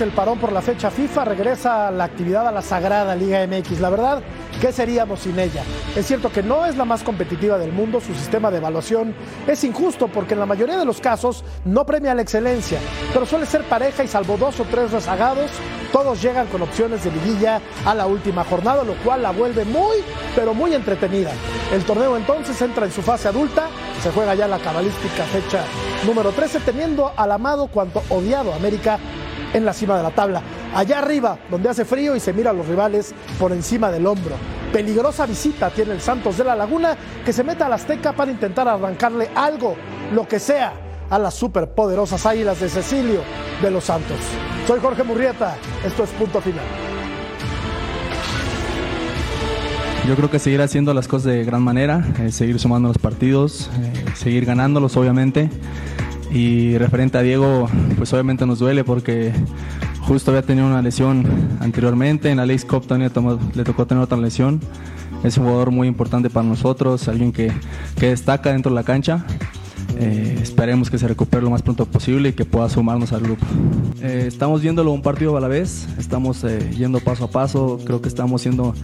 El parón por la fecha FIFA, regresa la actividad a la sagrada Liga MX. La verdad, ¿qué seríamos sin ella? Es cierto que no es la más competitiva del mundo, su sistema de evaluación es injusto porque en la mayoría de los casos no premia la excelencia, pero suele ser pareja y salvo dos o tres rezagados, todos llegan con opciones de liguilla a la última jornada, lo cual la vuelve muy, pero muy entretenida. El torneo entonces entra en su fase adulta, se juega ya la cabalística fecha número 13, teniendo al amado cuanto odiado América en la cima de la tabla. Allá arriba, donde hace frío y se mira a los rivales por encima del hombro. Peligrosa visita tiene el Santos de la Laguna que se mete a la Azteca para intentar arrancarle algo, lo que sea, a las superpoderosas águilas de Cecilio de los Santos. Soy Jorge Murrieta, esto es punto final. Yo creo que seguir haciendo las cosas de gran manera, eh, seguir sumando los partidos, eh, seguir ganándolos obviamente. Y referente a Diego, pues obviamente nos duele porque justo había tenido una lesión anteriormente, en la League Cup también le tocó tener otra lesión. Es un jugador muy importante para nosotros, alguien que, que destaca dentro de la cancha. Eh, esperemos que se recupere lo más pronto posible y que pueda sumarnos al grupo. Eh, estamos viéndolo un partido a la vez, estamos eh, yendo paso a paso, creo que estamos siendo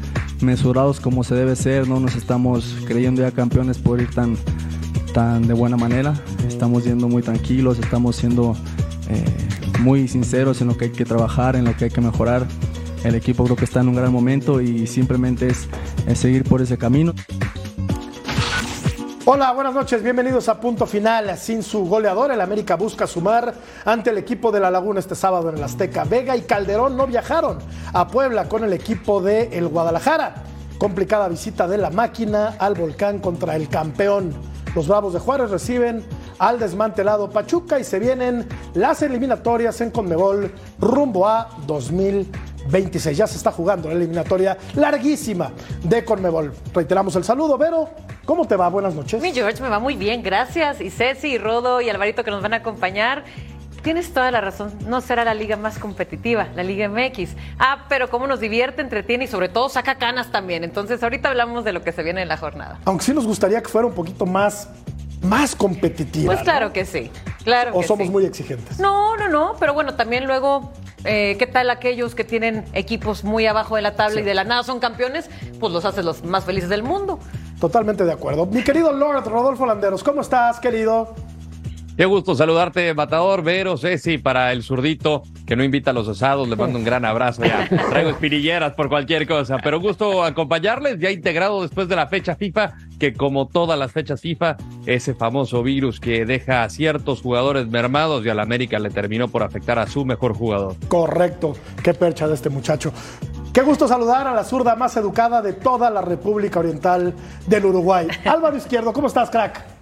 mesurados como se debe ser, no nos estamos creyendo ya campeones por ir tan, tan de buena manera. Estamos yendo muy tranquilos, estamos siendo eh, muy sinceros en lo que hay que trabajar, en lo que hay que mejorar. El equipo creo que está en un gran momento y simplemente es, es seguir por ese camino. Hola, buenas noches, bienvenidos a Punto Final. Sin su goleador, el América busca sumar ante el equipo de La Laguna este sábado en el Azteca. Vega y Calderón no viajaron a Puebla con el equipo de El Guadalajara. Complicada visita de la máquina al volcán contra el campeón. Los Bravos de Juárez reciben al desmantelado Pachuca y se vienen las eliminatorias en Conmebol rumbo a 2026. Ya se está jugando la eliminatoria larguísima de Conmebol. Reiteramos el saludo, Vero. ¿Cómo te va? Buenas noches. Mi George, me va muy bien, gracias. Y Ceci, y Rodo y Alvarito que nos van a acompañar. Tienes toda la razón, no será la liga más competitiva, la Liga MX. Ah, pero cómo nos divierte, entretiene y sobre todo saca canas también. Entonces ahorita hablamos de lo que se viene en la jornada. Aunque sí nos gustaría que fuera un poquito más, más competitiva. Pues claro ¿no? que sí, claro. O que somos sí. muy exigentes. No, no, no, pero bueno, también luego, eh, ¿qué tal aquellos que tienen equipos muy abajo de la tabla Sí. y de la nada son campeones? Pues los haces los más felices del mundo. Totalmente de acuerdo. Mi querido Lord Rodolfo Landeros, ¿cómo estás, querido? Qué gusto saludarte, Matador, Vero, Ceci, para el zurdito que no invita a los asados, le mando un gran abrazo. Ya traigo espinilleras por cualquier cosa, pero gusto acompañarles, ya integrado después de la fecha FIFA, que como todas las fechas FIFA, ese famoso virus que deja a ciertos jugadores mermados y a la América le terminó por afectar a su mejor jugador. Correcto. Qué percha de este muchacho. Qué gusto saludar a la zurda más educada de toda la República Oriental del Uruguay. Álvaro Izquierdo, ¿cómo estás, crack?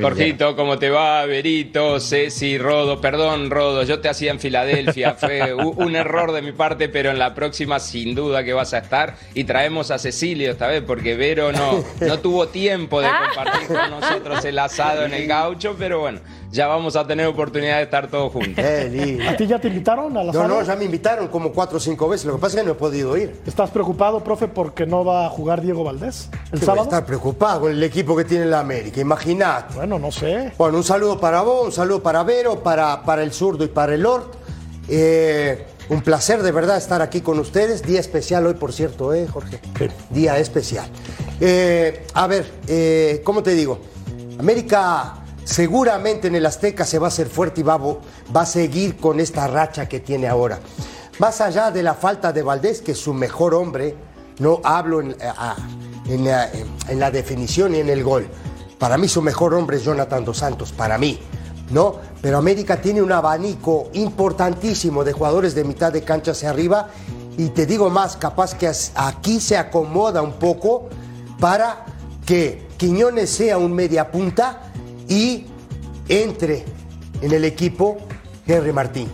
Jorgito, ¿cómo te va? Berito, Ceci, Rodo. Perdón, Rodo, yo te hacía en Filadelfia. Fue un error de mi parte, pero en la próxima sin duda que vas a estar. Y traemos a Cecilio esta vez, porque Vero no, no tuvo tiempo de compartir con nosotros el asado en el gaucho, pero bueno, ya vamos a tener oportunidad de estar todos juntos. ¿A ti ya te invitaron a la No, no, ya me invitaron como cuatro o cinco veces. Lo que pasa es que no he podido ir. ¿Estás preocupado, profe, porque no va a jugar Diego Valdés el Voy a sábado? estar preocupado con el equipo que tiene la América. Imagínate. Bueno, no sé. Bueno, un saludo para vos, un saludo para Vero, para, para el zurdo y para el Lord. Eh, un placer de verdad estar aquí con ustedes. Día especial hoy, por cierto, ¿eh, Jorge? Día especial. Eh, a ver, eh, ¿cómo te digo? América seguramente en el Azteca se va a hacer fuerte y va, va a seguir con esta racha que tiene ahora. Más allá de la falta de Valdés, que es su mejor hombre, no hablo en, a- en la, en la definición y en el gol. Para mí su mejor hombre es Jonathan Dos Santos, para mí. ¿no? Pero América tiene un abanico importantísimo de jugadores de mitad de cancha hacia arriba y te digo más, capaz que aquí se acomoda un poco para que Quiñones sea un media punta y entre en el equipo Henry Martín.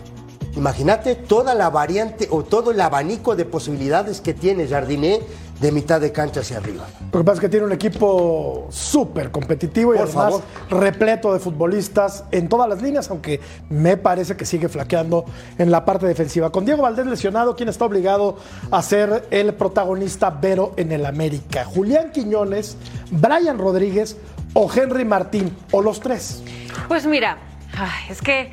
Imagínate toda la variante o todo el abanico de posibilidades que tiene Jardiné de mitad de cancha hacia arriba. Lo que pasa es que tiene un equipo súper competitivo y Por además favor. repleto de futbolistas en todas las líneas, aunque me parece que sigue flaqueando en la parte defensiva. Con Diego Valdés lesionado, ¿quién está obligado a ser el protagonista Vero en el América? Julián Quiñones, Brian Rodríguez o Henry Martín, o los tres. Pues mira, es que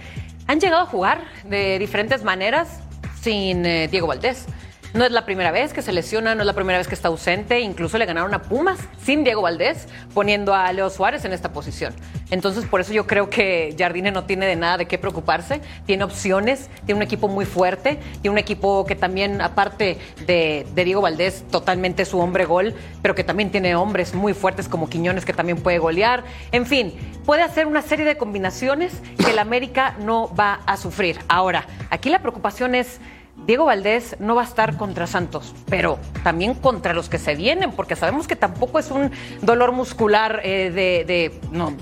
han llegado a jugar de diferentes maneras sin eh, Diego Valdés. No es la primera vez que se lesiona, no es la primera vez que está ausente. Incluso le ganaron a Pumas sin Diego Valdés, poniendo a Leo Suárez en esta posición. Entonces, por eso yo creo que Jardine no tiene de nada de qué preocuparse. Tiene opciones, tiene un equipo muy fuerte, tiene un equipo que también, aparte de, Diego Valdés, totalmente su hombre gol, pero que también tiene hombres muy fuertes como Quiñones, que también puede golear. En fin, puede hacer una serie de combinaciones que el América no va a sufrir. Ahora, aquí la preocupación es. Diego Valdés no va a estar contra Santos, pero también contra los que se vienen, porque sabemos que tampoco es un dolor muscular eh, de,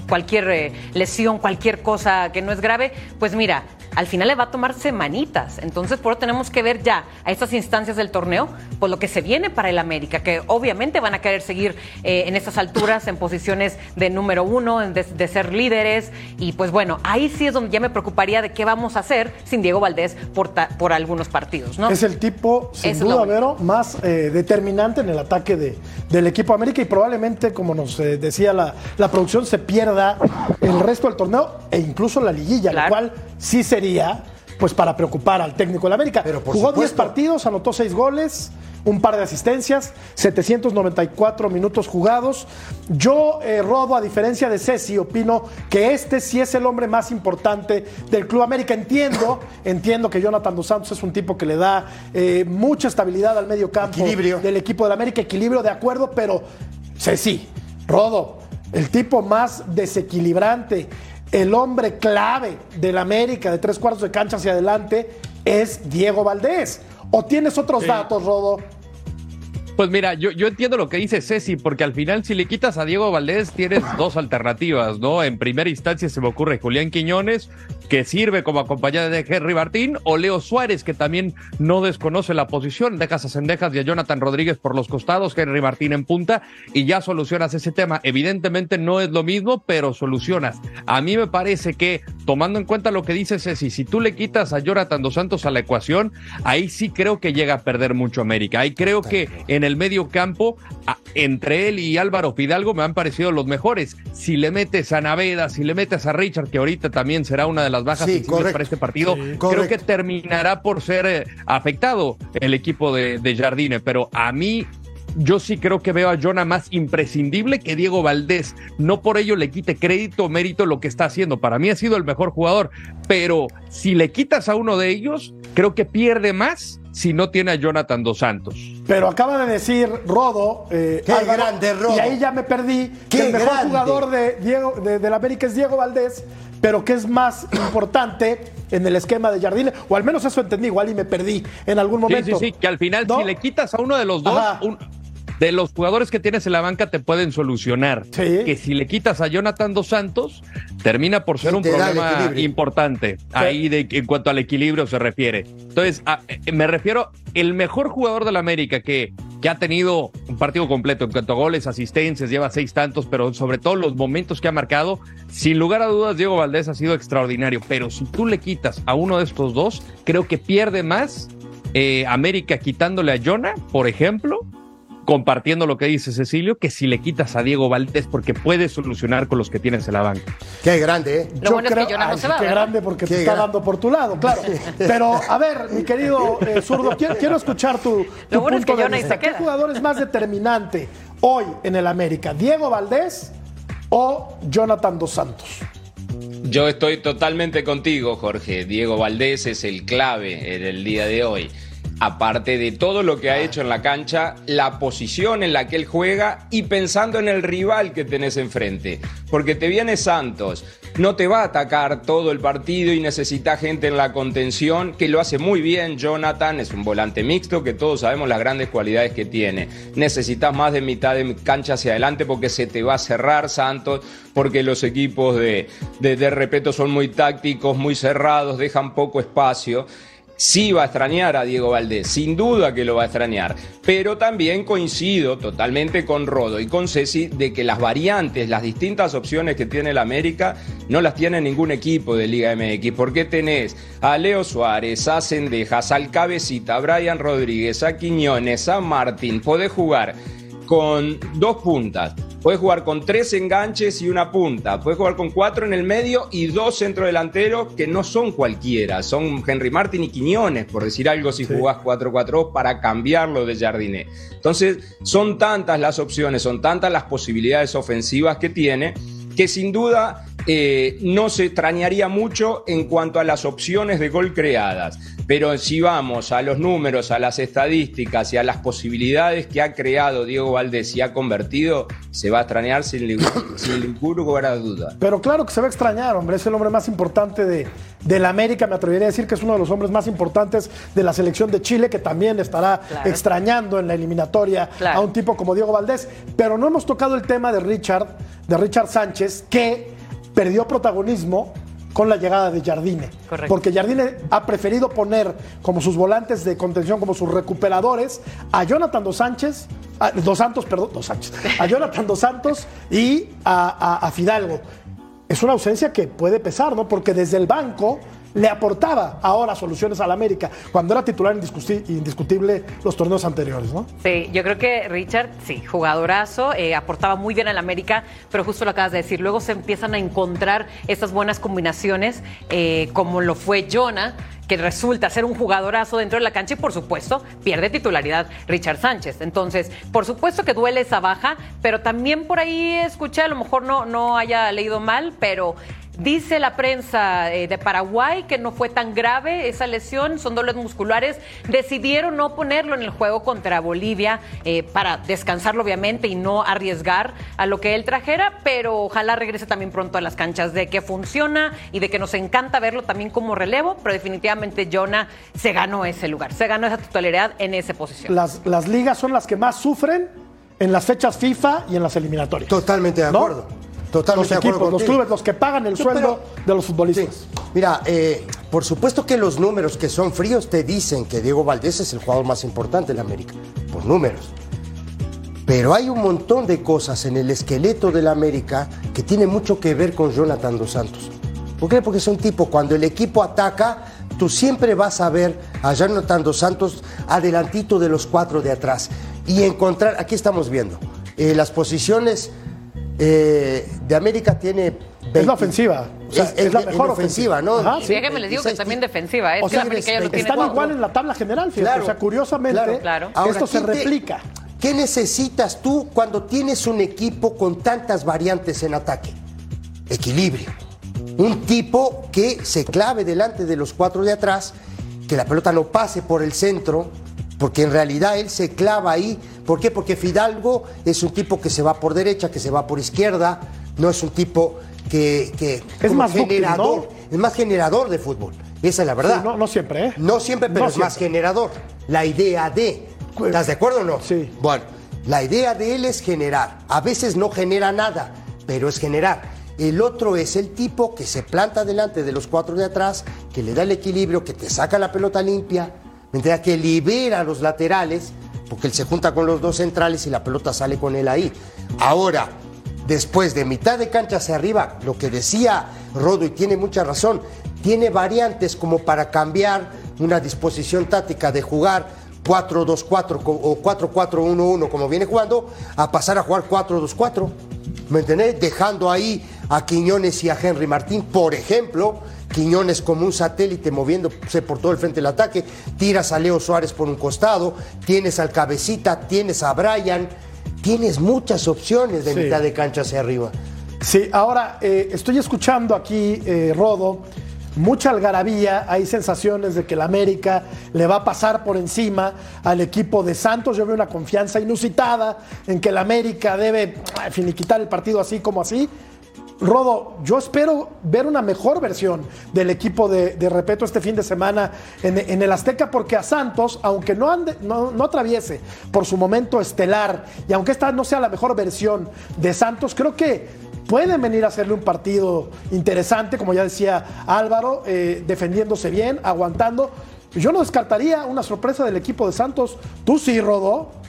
cualquier eh, lesión, cualquier cosa que no es grave. Pues mira, al final le va a tomar semanitas. Entonces, por eso tenemos que ver ya a estas instancias del torneo, pues lo que se viene para el América, que obviamente van a querer seguir eh, en estas alturas en posiciones de número uno, de, de ser líderes. Y pues bueno, ahí sí es donde ya me preocuparía de qué vamos a hacer sin Diego Valdés por, ta- por algunos partidos, ¿no? Es el tipo, sin es duda, lo- Vero, más eh, determinante en el ataque de- del equipo América y probablemente, como nos eh, decía la, la producción, se pierda el resto del torneo e incluso la liguilla, Claro. lo cual sí sería pues para preocupar al técnico del América. Pero por Jugó 10 supuesto. partidos, anotó 6 goles, un par de asistencias, 794 minutos jugados. Yo, eh, Rodo, a diferencia de Ceci, opino que este sí es el hombre más importante del Club América. Entiendo, entiendo que Jonathan Dos Santos es un tipo que le da eh, mucha estabilidad al medio campo Equilibrio. del equipo del América, equilibrio de acuerdo, pero Ceci, Rodo, el tipo más desequilibrante, el hombre clave del América de tres cuartos de cancha hacia adelante es Diego Valdés. ¿O tienes otros datos, Rodo? Pues mira, yo, yo entiendo lo que dice Ceci, porque al final si le quitas a Diego Valdés tienes dos alternativas, ¿no? En primera instancia se me ocurre Julián Quiñones, que sirve como acompañante de Henry Martín, o Leo Suárez, que también no desconoce la posición, dejas a Sendejas y a Jonathan Rodríguez por los costados, Henry Martín en punta, y ya solucionas ese tema. Evidentemente no es lo mismo, pero solucionas. A mí me parece que, tomando en cuenta lo que dice Ceci, si tú le quitas a Jonathan Dos Santos a la ecuación, ahí sí creo que llega a perder mucho América. Ahí creo que en el medio campo, entre él y Álvaro Fidalgo me han parecido los mejores. Si le metes a Naveda, si le metes a Richard, que ahorita también será una de las bajas Sí, para este partido, Sí, creo correcto. que terminará por ser eh, afectado el equipo de, de Jardine. Pero a mí yo sí creo que veo a Jonah más imprescindible que Diego Valdés. No por ello le quite crédito o mérito lo que está haciendo. Para mí ha sido el mejor jugador. Pero si le quitas a uno de ellos, creo que pierde más si no tiene a Jonathan Dos Santos. Pero acaba de decir Rodo. eh, Qué grande, Rodo. Y ahí ya me perdí. que el mejor grande. jugador de Diego, de, del América es Diego Valdés, pero que es más importante en el esquema de Jardine. O al menos eso entendí, igual y me perdí en algún momento. sí, sí, que al final ¿No? si le quitas a uno de los dos, un- de los jugadores que tienes en la banca te pueden solucionar. Sí. Que si le quitas a Jonathan Dos Santos, termina por ser un problema importante ahí de, en cuanto al equilibrio se refiere. Entonces, a- eh, me refiero, el mejor jugador del América que, que ha tenido un partido completo en cuanto a goles, asistencias, lleva seis tantos, pero sobre todo los momentos que ha marcado, sin lugar a dudas, Diego Valdés ha sido extraordinario. Pero si tú le quitas a uno de estos dos, creo que pierde más eh, América quitándole a Jonah, por ejemplo, compartiendo lo que dice Cecilio, que si le quitas a Diego Valdés, porque puedes solucionar con los que tienes en la banca. Qué grande, ¿eh? Lo bueno es que Jonah no Ay, se va, Qué ¿verdad? grande porque Qué te está dando por tu lado, claro. Pero, a ver, mi querido eh, zurdo, quiero, quiero escuchar tu, tu bueno es punto que de vista. ¿Qué jugador es más determinante hoy en el América? ¿Diego Valdés o Jonathan Dos Santos? Yo estoy totalmente contigo, Jorge. Diego Valdés es el clave en el día de hoy. Aparte de todo lo que ha hecho en la cancha, la posición en la que él juega y pensando en el rival que tenés enfrente. Porque te viene Santos, no te va a atacar todo el partido y necesita gente en la contención, que lo hace muy bien. Jonathan es un volante mixto que todos sabemos las grandes cualidades que tiene. Necesitas más de mitad de cancha hacia adelante porque se te va a cerrar Santos, porque los equipos de, de, de son muy tácticos, muy cerrados, dejan poco espacio sí va a extrañar a Diego Valdés, sin duda que lo va a extrañar, pero también coincido totalmente con Rodo y con Ceci de que las variantes, las distintas opciones que tiene el América, no las tiene ningún equipo de Liga MX, porque tenés a Leo Suárez, a Cendejas, al Cabecita, a Brian Rodríguez, a Quiñones, a Martín, podés jugar con dos puntas, Puedes jugar con tres enganches y una punta. Puedes jugar con cuatro en el medio y dos centrodelanteros que no son cualquiera. Son Henry Martin y Quiñones, por decir algo, si jugás 4-4 para cambiarlo de Jardiné. Entonces, son tantas las opciones, son tantas las posibilidades ofensivas que tiene, que sin duda eh, no se extrañaría mucho en cuanto a las opciones de gol creadas. Pero si vamos a los números, a las estadísticas y a las posibilidades que ha creado Diego Valdés y ha convertido, se va a extrañar sin, ningún lugar a duda. Pero claro que se va a extrañar, hombre. Es el hombre más importante de, de la América. Me atrevería a decir que es uno de los hombres más importantes de la selección de Chile, que también estará extrañando en la eliminatoria a un tipo como Diego Valdés. Pero no hemos tocado el tema de Richard, de Richard Sánchez, que perdió protagonismo con la llegada de Jardine. Porque Jardine ha preferido poner como sus volantes de contención, como sus recuperadores, a Jonathan Dos Sánchez, a, Dos Santos, perdón, Dos Sánchez, a Jonathan Dos Santos y a Fidalgo. Es una ausencia que puede pesar, ¿no? Porque desde el banco le aportaba ahora soluciones al América, cuando era titular indiscutible los torneos anteriores, ¿no? Sí, yo creo que Richard, sí, jugadorazo, eh, aportaba muy bien al América, pero justo lo acabas de decir, luego se empiezan a encontrar estas buenas combinaciones, eh, como lo fue Jonah, que resulta ser un jugadorazo dentro de la cancha y por supuesto pierde titularidad Richard Sánchez. Entonces, por supuesto que duele esa baja, pero también por ahí escuché, a lo mejor no, no haya leído mal, pero Dice la prensa eh, de Paraguay que no fue tan grave esa lesión, son dolores musculares. Decidieron no ponerlo en el juego contra Bolivia eh, para descansarlo, obviamente, y no arriesgar a lo que él trajera, pero ojalá regrese también pronto a las canchas de que funciona y de que nos encanta verlo también como relevo, pero definitivamente Jonah se ganó ese lugar, se ganó esa titularidad en esa posición. Las, las ligas son las que más sufren en las fechas FIFA y en las eliminatorias. Totalmente de acuerdo. Totalmente los equipos, los clubes, los que pagan el sueldo de los futbolistas. Mira, eh, por supuesto que los números que son fríos te dicen que Diego Valdés es el jugador más importante de la América, por números. Pero hay un montón de cosas en el esqueleto de la América que tiene mucho que ver con Jonathan Dos Santos. ¿Por qué? Porque es un tipo, cuando el equipo ataca, tú siempre vas a ver a Jonathan Dos Santos adelantito de los cuatro de atrás. Y encontrar, aquí estamos viendo, eh, las posiciones eh, de América tiene. es la ofensiva. es, la mejor ofensiva, ¿no? Ajá, sí, déjame les digo que también defensiva. Es o sea, tiene están igual en la tabla general, fíjate. o sea, curiosamente, claro, esto se replica. ¿Qué necesitas tú cuando tienes un equipo con tantas variantes en ataque? Equilibrio. Un tipo que se clave delante de los cuatro de atrás, que la pelota no pase por el centro, porque en realidad él se clava ahí. ¿Por qué? Porque Fidalgo es un tipo que se va por derecha, que se va por izquierda, no es un tipo que, es más generador, es más generador de fútbol. Esa es la verdad. no, siempre, ¿eh? No siempre, pero es más generador. La idea de. ¿Estás de acuerdo o no? Sí. Bueno, la idea de él es generar. A veces no genera nada, pero es generar. El otro es el tipo que se planta delante de los cuatro de atrás, que le da el equilibrio, que te saca la pelota limpia, mientras que libera a los laterales, porque él se junta con los dos centrales y la pelota sale con él ahí. Ahora, después de mitad de cancha hacia arriba, lo que decía Rodo y tiene mucha razón, tiene variantes como para cambiar una disposición táctica de jugar 4-2-4 o 4-4-1-1 como viene jugando, a pasar a jugar 4-2-4. ¿Me entendés? Dejando ahí a Quiñones y a Henry Martín, por ejemplo, Quiñones como un satélite moviéndose por todo el frente del ataque, tiras a Leo Suárez por un costado, tienes al cabecita, tienes a Brian, tienes muchas opciones de mitad de cancha hacia arriba. Sí, ahora eh, estoy escuchando aquí, eh, Rodo, mucha algarabía, hay sensaciones de que el América le va a pasar por encima al equipo de Santos. Yo veo una confianza inusitada en que el América debe finiquitar el partido así como así. Rodo, yo espero ver una mejor versión del equipo de, Repeto este fin de semana en, el Azteca, porque a Santos, aunque no, ande- no atraviese por su momento estelar, y aunque esta no sea la mejor versión de Santos, creo que pueden venir a hacerle un partido interesante, como ya decía Álvaro, eh, defendiéndose bien, aguantando. Yo no descartaría una sorpresa del equipo de Santos. Tú sí, Rodo.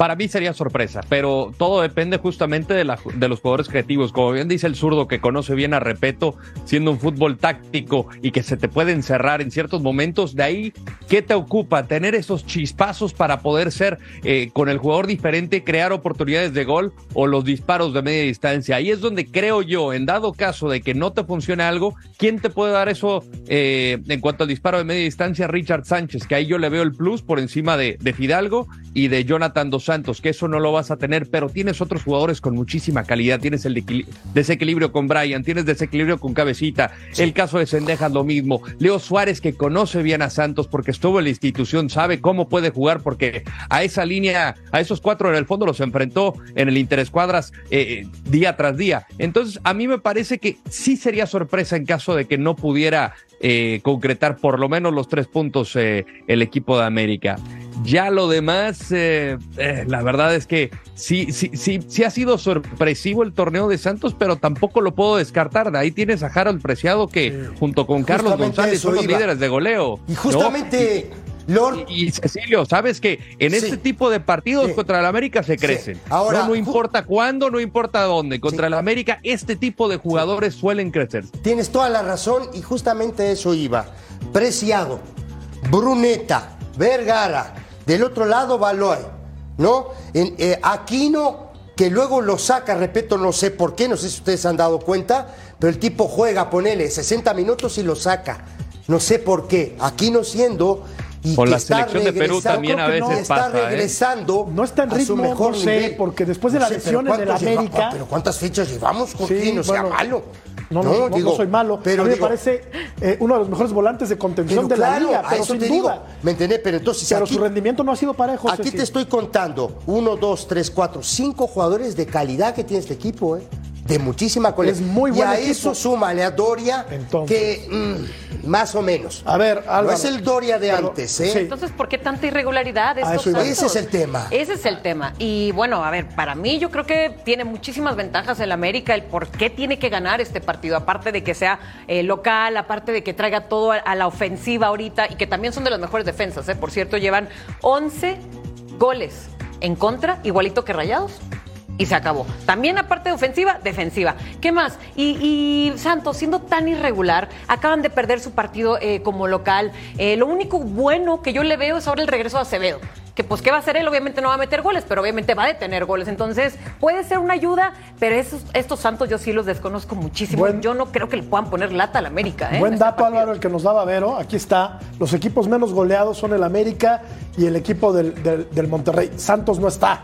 Para mí sería sorpresa, pero todo depende justamente de, la- de los jugadores creativos. Como bien dice el zurdo, que conoce bien a Repeto, siendo un fútbol táctico y que se te puede encerrar en ciertos momentos, de ahí, ¿qué te ocupa? Tener esos chispazos para poder ser eh, con el jugador diferente, crear oportunidades de gol o los disparos de media distancia. Ahí es donde creo yo, en dado caso de que no te funcione algo, ¿quién te puede dar eso eh, en cuanto al disparo de media distancia? Richard Sánchez, que ahí yo le veo el plus por encima de, de Fidalgo y de Jonathan Dos Santos, que eso no lo vas a tener, pero tienes otros jugadores con muchísima calidad, tienes el desequilibrio con Brian, tienes desequilibrio con Cabecita, el caso de Sendejas lo mismo, Leo Suárez que conoce bien a Santos porque estuvo en la institución, sabe cómo puede jugar porque a esa línea, a esos cuatro en el fondo los enfrentó en el Interescuadras eh, día tras día. Entonces, a mí me parece que sí sería sorpresa en caso de que no pudiera eh, concretar por lo menos los tres puntos eh, el equipo de América. Ya lo demás, eh, eh, la verdad es que sí, sí, sí, sí ha sido sorpresivo el torneo de Santos, pero tampoco lo puedo descartar. De ahí tienes a Harold Preciado que junto con Carlos González son los iba. líderes de goleo. Y ¿no? justamente, Lord, Y, y, Cecilio, sabes que en Sí. este tipo de partidos Sí. contra el América se crecen. Ahora, no, no importa cuándo, no importa dónde. Contra el América, este tipo de jugadores suelen crecer. Tienes toda la razón y justamente eso iba. Preciado, Bruneta, Vergara, del otro lado Baloy, ¿no? En, eh, Aquino, que luego lo saca, repito, no sé por qué, no sé si ustedes se han dado cuenta, pero el tipo juega, ponele 60 minutos y lo saca. No sé por qué. Aquino siendo... Y Con que la está selección de Perú regresando- también a veces está pasa, ¿eh? regresando No está en ritmo, mejor no sé, nivel. porque después de la sé, lesión pero en el ¿cuántos lleva- América- pero ¿cuántas fechas llevamos, Joaquín? Sí, no sea malo. No, no, no, no digo, soy malo. Pero a mí digo, me parece eh, uno de los mejores volantes de contención de la liga, pero eso sin te duda. digo. ¿Me entendés? Pero entonces pero aquí, su rendimiento no ha sido parejo. aquí Ceci. te estoy contando uno, dos, tres, cuatro, cinco jugadores de calidad que tiene este equipo, ¿eh? De muchísima calidad. Es muy y buen a equipo. eso súmale a Doria, Entonces. que mm, más o menos. A ver, Álvaro. No es el Doria de Pero- antes, ¿eh? sí. Entonces, ¿por qué tanta irregularidad? Estos. Ese es el tema. Ese es el tema. Y bueno, a ver, para mí yo creo que tiene muchísimas ventajas el América, el por qué tiene que ganar este partido, aparte de que sea eh, local, aparte de que traiga todo a, a la ofensiva ahorita y que también son de las mejores defensas, ¿eh? Por cierto, llevan 11 goles en contra, igualito que Rayados. Y se acabó. También aparte de ofensiva, defensiva. ¿Qué más? Y, y Santos, siendo tan irregular, acaban de perder su partido eh, como local. Eh, lo único bueno que yo le veo es ahora el regreso de Acevedo. Que pues, ¿qué va a hacer él? Obviamente no va a meter goles, pero obviamente va a detener goles. Entonces, puede ser una ayuda, pero esos, estos Santos yo sí los desconozco muchísimo. Buen- yo no creo que le puedan poner lata al América. ¿eh? Buen en este dato. Álvaro, el que nos daba Vero. Aquí está. Los equipos menos goleados son el América y el equipo del, del- del Monterrey. Santos no está.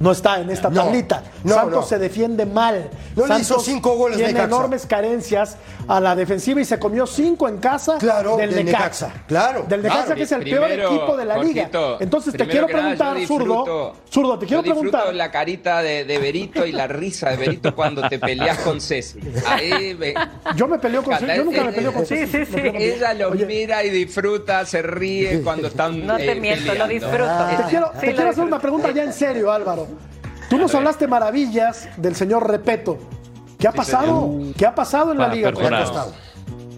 No está en esta No, tablita. no, Santos no. se defiende mal. No le Santos hizo cinco goles Tiene Necaxa. enormes carencias a la defensiva y se comió cinco en casa Claro, del, del Necaxa. Necaxa, claro, Del Necaxa, claro. que es el peor equipo de la liga. Jorgito, Entonces te quiero nada, preguntar, zurdo. Zurdo, te quiero yo preguntar. la carita de, de Berito y la risa de Berito cuando te peleas con Ceci. Ahí me- Yo me peleo con Cata, Yo nunca me peleo con Ceci. sí, sí. Ella lo Oye, mira y disfruta, se ríe cuando están No te eh, miento, lo disfruto. Te quiero, Sí, te quiero hacer disfruto. una pregunta ya en serio, Álvaro. Tú nos hablaste maravillas del señor Repeto. ¿Qué ha pasado? ¿Qué ha pasado en la liga?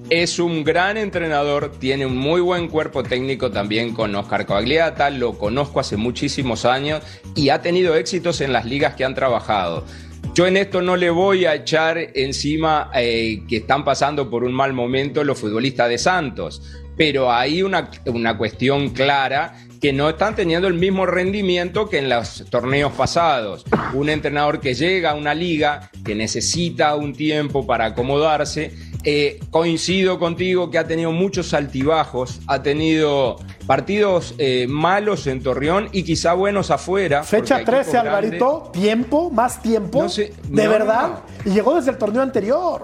Es un gran entrenador, tiene un muy buen cuerpo técnico también con Oscar Coagliata, lo conozco hace muchísimos años y ha tenido éxitos en las ligas que han trabajado. Yo en esto no le voy a echar encima eh, que están pasando por un mal momento los futbolistas de Santos, pero hay una, una cuestión clara que no están teniendo el mismo rendimiento que en los torneos pasados. Un entrenador que llega a una liga, que necesita un tiempo para acomodarse, eh, coincido contigo que ha tenido muchos altibajos, ha tenido partidos eh, malos en Torreón y quizá buenos afuera. Fecha porque 13, equipos Alvarito. Tiempo, más tiempo. No sé, de no, verdad. no. Y llegó desde el torneo anterior.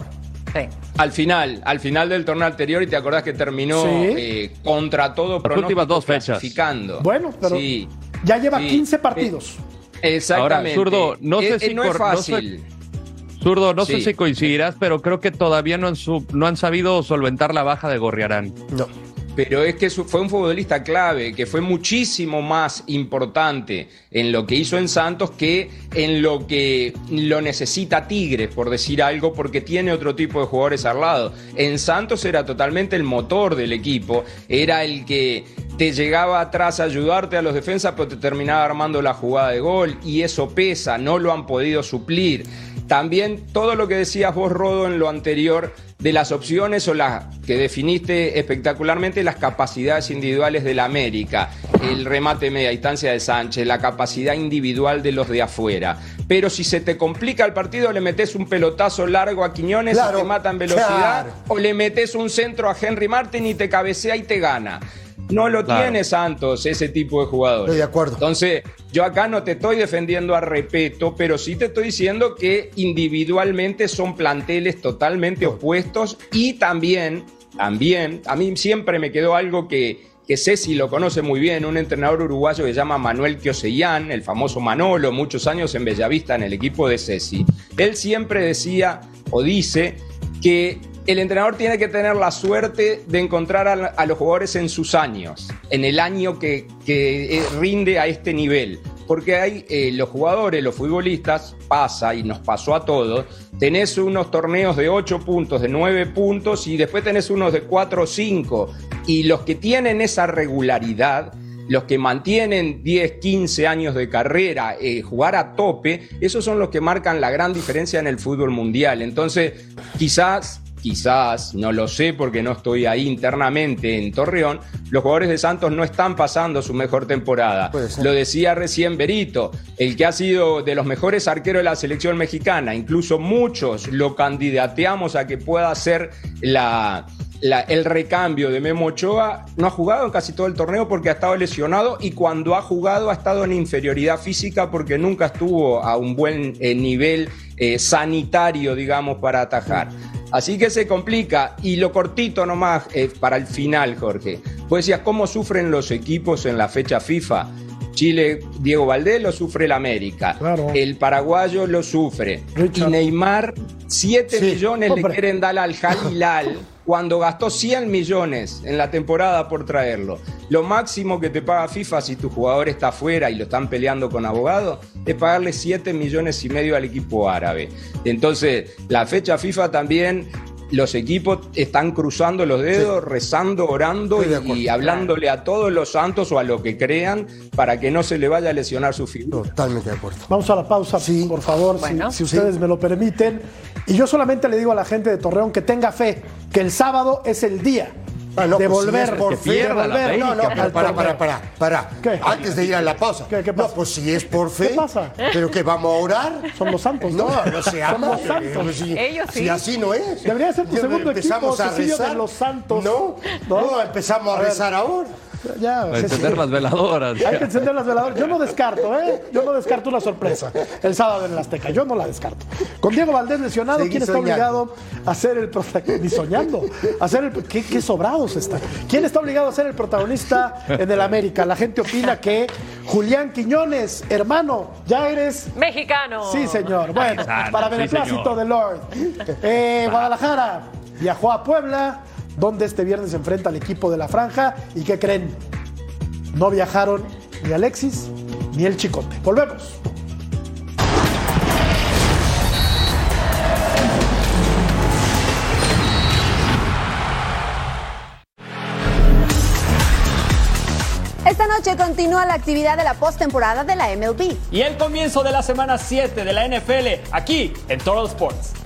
Sí. Al final, al final del torneo anterior, y te acordás que terminó Sí. eh, contra todo Las últimas dos fechas. clasificando. Bueno, pero Sí. ya lleva Sí. 15 partidos. Exactamente. Ahora, Zurdo, no sé Eh, si eh, no es cor- no sé- fácil. Zurdo, no sé si coincidirás, pero creo que todavía no han, su- no han sabido solventar la baja de Gorriarán. No. Pero es que fue un futbolista clave, que fue muchísimo más importante en lo que hizo en Santos que en lo que lo necesita Tigres, por decir algo, porque tiene otro tipo de jugadores al lado. En Santos era totalmente el motor del equipo, era el que te llegaba atrás a ayudarte a los defensas, pero te terminaba armando la jugada de gol, y eso pesa, no lo han podido suplir. También todo lo que decías vos, Rodo, en lo anterior, de las opciones o las que definiste espectacularmente, las capacidades individuales del América, el remate media distancia de Sánchez, la capacidad individual de los de afuera. Pero si se te complica el partido, le metes un pelotazo largo a Quiñones Claro, y te mata en velocidad, claro. o le metes un centro a Henry Martin y te cabecea y te gana. No lo Claro. tiene Santos ese tipo de jugadores. Estoy de acuerdo. Entonces, yo acá no te estoy defendiendo a repeto, pero sí te estoy diciendo que individualmente son planteles totalmente opuestos y también, también, a mí siempre me quedó algo que, que Ceci lo conoce muy bien, un entrenador uruguayo que se llama Manuel Kiosellán, el famoso Manolo, muchos años en Bellavista en el equipo de Ceci. Él siempre decía o dice que el entrenador tiene que tener la suerte de encontrar a, los jugadores en sus años, en el año que, que, eh, rinde a este nivel. Porque hay eh, los jugadores, los futbolistas, pasa y nos pasó a todos, tenés unos torneos de 8 puntos, de 9 puntos y después tenés unos de 4 o 5. Y los que tienen esa regularidad, los que mantienen 10, 15 años de carrera, eh, jugar a tope, esos son los que marcan la gran diferencia en el fútbol mundial. Entonces, quizás, quizás, no lo sé porque no estoy ahí internamente en Torreón, los jugadores de Santos no están pasando su mejor temporada. Lo decía recién Berito, el que ha sido de los mejores arqueros de la selección mexicana, incluso muchos lo candidateamos a que pueda ser la, la- el recambio de Memo Ochoa, no ha jugado en casi todo el torneo porque ha estado lesionado y cuando ha jugado ha estado en inferioridad física porque nunca estuvo a un buen eh, nivel eh, sanitario, digamos, para atajar. Así que se complica. Y lo cortito nomás eh, para el final, Jorge. Vos decías, ¿cómo sufren los equipos en la fecha FIFA? Chile, Diego Valdés lo sufre el América. Claro. El paraguayo lo sufre. Richard. Y Neymar, 7 Sí, millones hombre. le quieren dar al Jalilal cuando gastó 100 millones en la temporada por traerlo. Lo máximo que te paga FIFA si tu jugador está afuera y lo están peleando con abogado es pagarle 7 millones y medio al equipo árabe. Entonces, la fecha FIFA también. Los equipos están cruzando los dedos, rezando, orando acuerdo. y hablándole a todos los santos o a lo que crean para que no se le vaya a lesionar su figura. Totalmente de acuerdo. Vamos a la pausa, Sí. por favor, Bueno. si, ustedes me lo permiten. Y yo solamente le digo a la gente de Torreón que tenga fe, que el sábado es el día Ah, no, de pues, si volver, es por fe, la América, No, no, pero para, para, para, para. ¿Qué? Antes de ir a la pausa. ¿Qué- qué pasa? No, pues si es por fe. ¿Qué pasa? ¿Pero que vamos a orar? Son los santos, No, ¿no? no seamos. Son los santos. pues, si, Ellos sí. si así no es. Debería ser tu segundo empezamos equipo, a de rezar. los santos. No, ¿No? empezamos a, rezar ahora. Ya, encender las veladoras. Hay que encender las veladoras. Yo no descarto, ¿eh? Yo no descarto una sorpresa el sábado en el Azteca. Yo no la descarto. Con Diego Valdés lesionado, Seguí ¿quién está soñando. obligado a ser el protagonista? Ni soñando. A ser el... ¿Qué, qué sobrados están. ¿Quién está obligado a ser el protagonista en el América? La gente opina que Julián Quiñones, hermano, ya eres Mexicano. Sí, señor. Bueno, para sí, beneplácito señor. de Lord. Eh, Guadalajara viajó a Puebla, donde este viernes se enfrenta al equipo de la Franja. ¿Y qué creen? No viajaron ni Alexis ni el Chicote. Volvemos. Esta noche continúa la actividad de la postemporada de la MLB. y el comienzo de la semana 7 de la NFL aquí en Total Sports.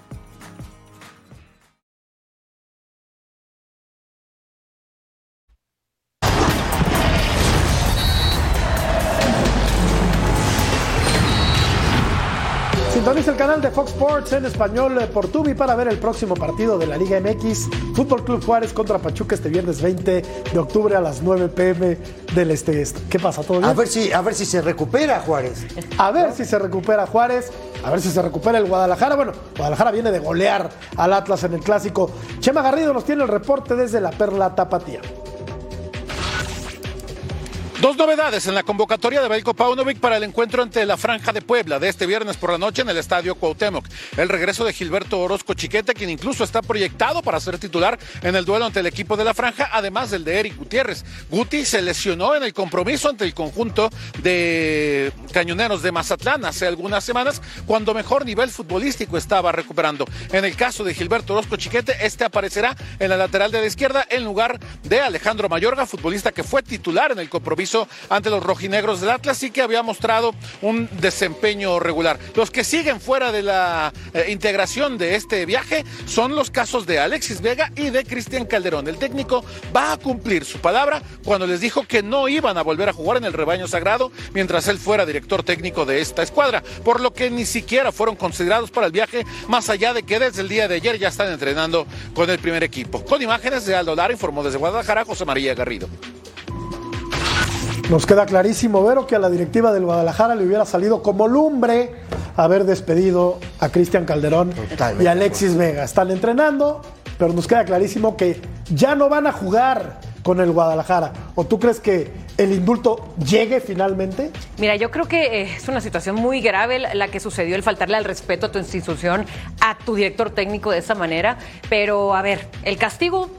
Canal de Fox Sports en español eh, por Tubi para ver el próximo partido de la Liga MX. Fútbol Club Juárez contra Pachuca este viernes 20 de octubre a las 9 pm del este. ¿Qué pasa? ¿Todo bien? A ver si, a ver si se recupera Juárez. A ver si se recupera Juárez, a ver si se recupera el Guadalajara. Bueno, Guadalajara viene de golear al Atlas en el clásico. Chema Garrido nos tiene el reporte desde la Perla Tapatía. Dos novedades en la convocatoria de Belko Paunovic para el encuentro ante la Franja de Puebla de este viernes por la noche en el Estadio Cuauhtémoc. El regreso de Gilberto Orozco Chiquete, quien incluso está proyectado para ser titular en el duelo ante el equipo de la Franja, además del de Eric Gutiérrez. Guti se lesionó en el compromiso ante el conjunto de cañoneros de Mazatlán hace algunas semanas, cuando mejor nivel futbolístico estaba recuperando. En el caso de Gilberto Orozco Chiquete, este aparecerá en la lateral de la izquierda en lugar de Alejandro Mayorga, futbolista que fue titular en el compromiso ante los rojinegros del Atlas y que había mostrado un desempeño regular. Los que siguen fuera de la eh, integración de este viaje son los casos de Alexis Vega y de Cristian Calderón. El técnico va a cumplir su palabra cuando les dijo que no iban a volver a jugar en el rebaño sagrado mientras él fuera director técnico de esta escuadra, por lo que ni siquiera fueron considerados para el viaje, más allá de que desde el día de ayer ya están entrenando con el primer equipo. Con imágenes de Aldo Lara, informó desde Guadalajara José María Garrido. Nos queda clarísimo, Vero, que a la directiva del Guadalajara le hubiera salido como lumbre haber despedido a Cristian Calderón y a Alexis Vega. Están entrenando, pero nos queda clarísimo que ya no van a jugar con el Guadalajara. ¿O tú crees que el indulto llegue finalmente? Mira, yo creo que eh, es una situación muy grave la que sucedió, el faltarle al respeto a tu institución, a tu director técnico de esa manera. Pero, a ver, el castigo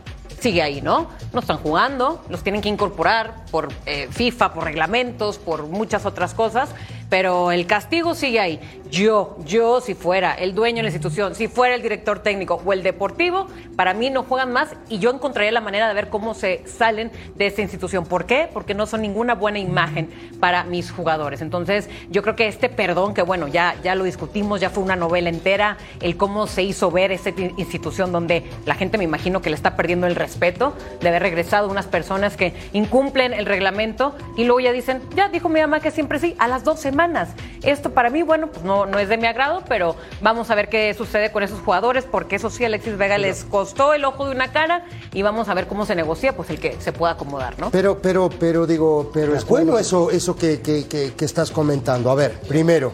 sigue ahí, ¿no? No están jugando, los tienen que incorporar por eh, FIFA, por reglamentos, por muchas otras cosas, pero el castigo sigue ahí. Yo, yo si fuera el dueño de la institución, si fuera el director técnico o el deportivo, para mí no juegan más y yo encontraría la manera de ver cómo se salen de esta institución. ¿Por qué? Porque no son ninguna buena imagen para mis jugadores. Entonces, yo creo que este perdón, que bueno, ya, ya lo discutimos, ya fue una novela entera, el cómo se hizo ver esta institución donde la gente me imagino que le está perdiendo el respeto de haber regresado unas personas que incumplen el reglamento y luego ya dicen, ya dijo mi mamá que siempre sí, a las dos semanas esto para mí, bueno, pues no, no es de mi agrado, pero vamos a ver qué sucede con esos jugadores, porque eso sí, Alexis Vega les costó el ojo de una cara y vamos a ver cómo se negocia, pues el que se pueda acomodar, ¿no? Pero, pero, pero digo, pero es bueno eso, eso que, que, que, que estás comentando. A ver, primero,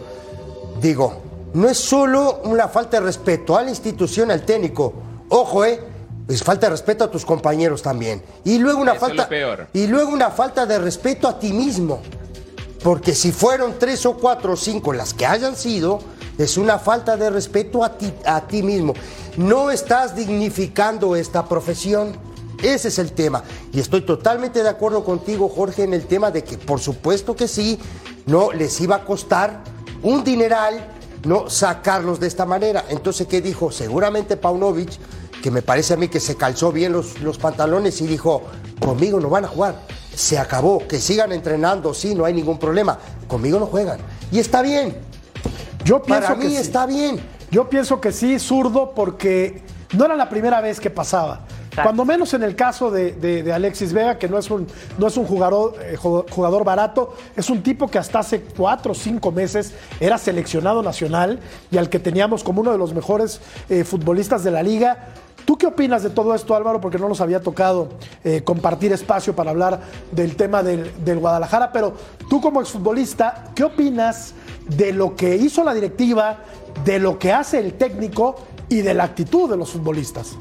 digo, no es solo una falta de respeto a la institución, al técnico. Ojo, eh, es falta de respeto a tus compañeros también. Y luego una Eso falta peor. y luego una falta de respeto a ti mismo. Porque si fueron tres o cuatro o cinco las que hayan sido, es una falta de respeto a ti, a ti mismo. No estás dignificando esta profesión. Ese es el tema. Y estoy totalmente de acuerdo contigo, Jorge, en el tema de que, por supuesto que sí, no les iba a costar un dineral no sacarlos de esta manera. Entonces, ¿qué dijo? Seguramente Paunovic, que me parece a mí que se calzó bien los, los pantalones y dijo, conmigo no van a jugar. Se acabó, que sigan entrenando, sí, no hay ningún problema. Conmigo no juegan. Y está bien. Yo pienso Para que mí sí. está bien. Yo pienso que sí, zurdo, porque no era la primera vez que pasaba. Cuando menos en el caso de, de- de Alexis Vega, que no es un, no es un jugador, eh, ju- jugador barato, es un tipo que hasta hace cuatro o cinco meses era seleccionado nacional y al que teníamos como uno de los mejores eh, futbolistas de la liga. ¿Tú qué opinas de todo esto, Álvaro? Porque no nos había tocado eh, compartir espacio para hablar del tema del, del Guadalajara, pero tú como exfutbolista, ¿qué opinas de lo que hizo la directiva, de lo que hace el técnico y de la actitud de los futbolistas?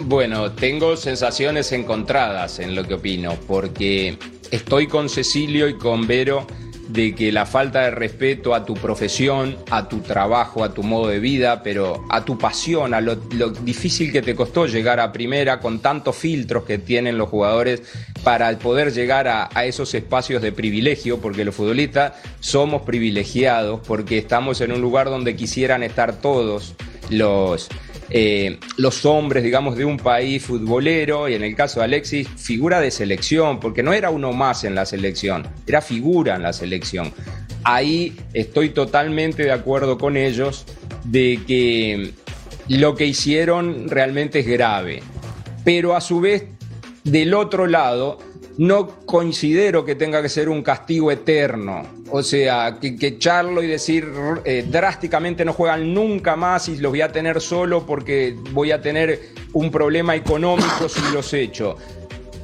Bueno, tengo sensaciones encontradas en lo que opino, porque estoy con Cecilio y con Vero de que la falta de respeto a tu profesión, a tu trabajo, a tu modo de vida, pero a tu pasión, a lo, difícil que te costó llegar a primera con tantos filtros que tienen los jugadores para poder llegar a, a esos espacios de privilegio, porque los futbolistas somos privilegiados, porque estamos en un lugar donde quisieran estar todos los eh, los hombres, digamos, de un país futbolero, y en el caso de Alexis, figura de selección, porque no era uno más en la selección, era figura en la selección. Ahí estoy totalmente de acuerdo con ellos de que lo que hicieron realmente es grave. Pero a su vez, del otro lado, no considero que tenga que ser un castigo eterno. O sea, que, echarlo y decir eh, drásticamente no juegan nunca más y los voy a tener solo porque voy a tener un problema económico si los echo.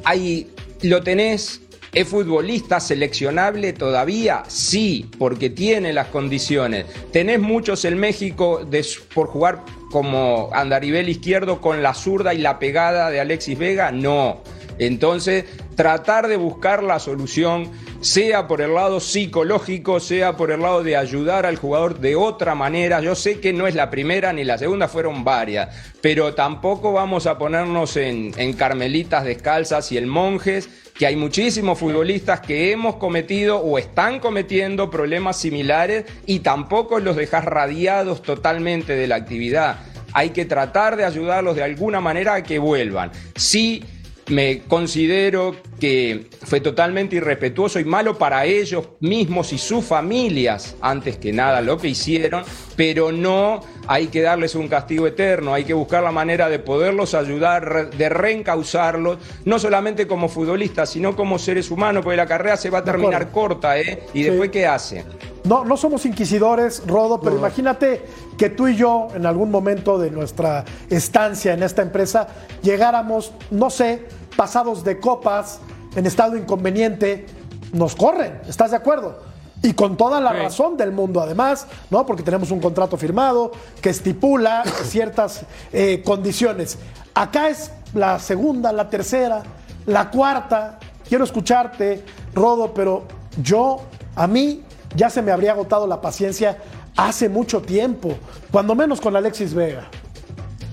Ahí lo tenés. ¿Es futbolista seleccionable todavía? Sí, porque tiene las condiciones. ¿Tenés muchos en México por jugar como andarivel izquierdo con la zurda y la pegada de Alexis Vega? No. Entonces, tratar de buscar la solución, sea por el lado psicológico, sea por el lado de ayudar al jugador de otra manera. Yo sé que no es la primera ni la segunda, fueron varias, pero tampoco vamos a ponernos en, carmelitas descalzas y el monjes, que hay muchísimos futbolistas que hemos cometido o están cometiendo problemas similares y tampoco los dejas radiados totalmente de la actividad. Hay que tratar de ayudarlos de alguna manera a que vuelvan. Sí, me considero que fue totalmente irrespetuoso y malo para ellos mismos y sus familias, antes que nada, lo que hicieron, pero no hay que darles un castigo eterno, hay que buscar la manera de poderlos ayudar, de reencauzarlos, no solamente como futbolistas, sino como seres humanos, porque la carrera se va a terminar corta, ¿eh? ¿Y después qué hace? No, no somos inquisidores, Rodo, pero imagínate que tú y yo, en algún momento de nuestra estancia en esta empresa, llegáramos, no sé, pasados de copas, en estado inconveniente, nos corren. ¿Estás de acuerdo? Y con toda la razón del mundo, además, ¿no? Porque tenemos un contrato firmado que estipula ciertas eh, condiciones. Acá es la segunda, la tercera, la cuarta. Quiero escucharte, Rodo, pero yo, a mí, ya se me habría agotado la paciencia hace mucho tiempo, cuando menos con Alexis Vega.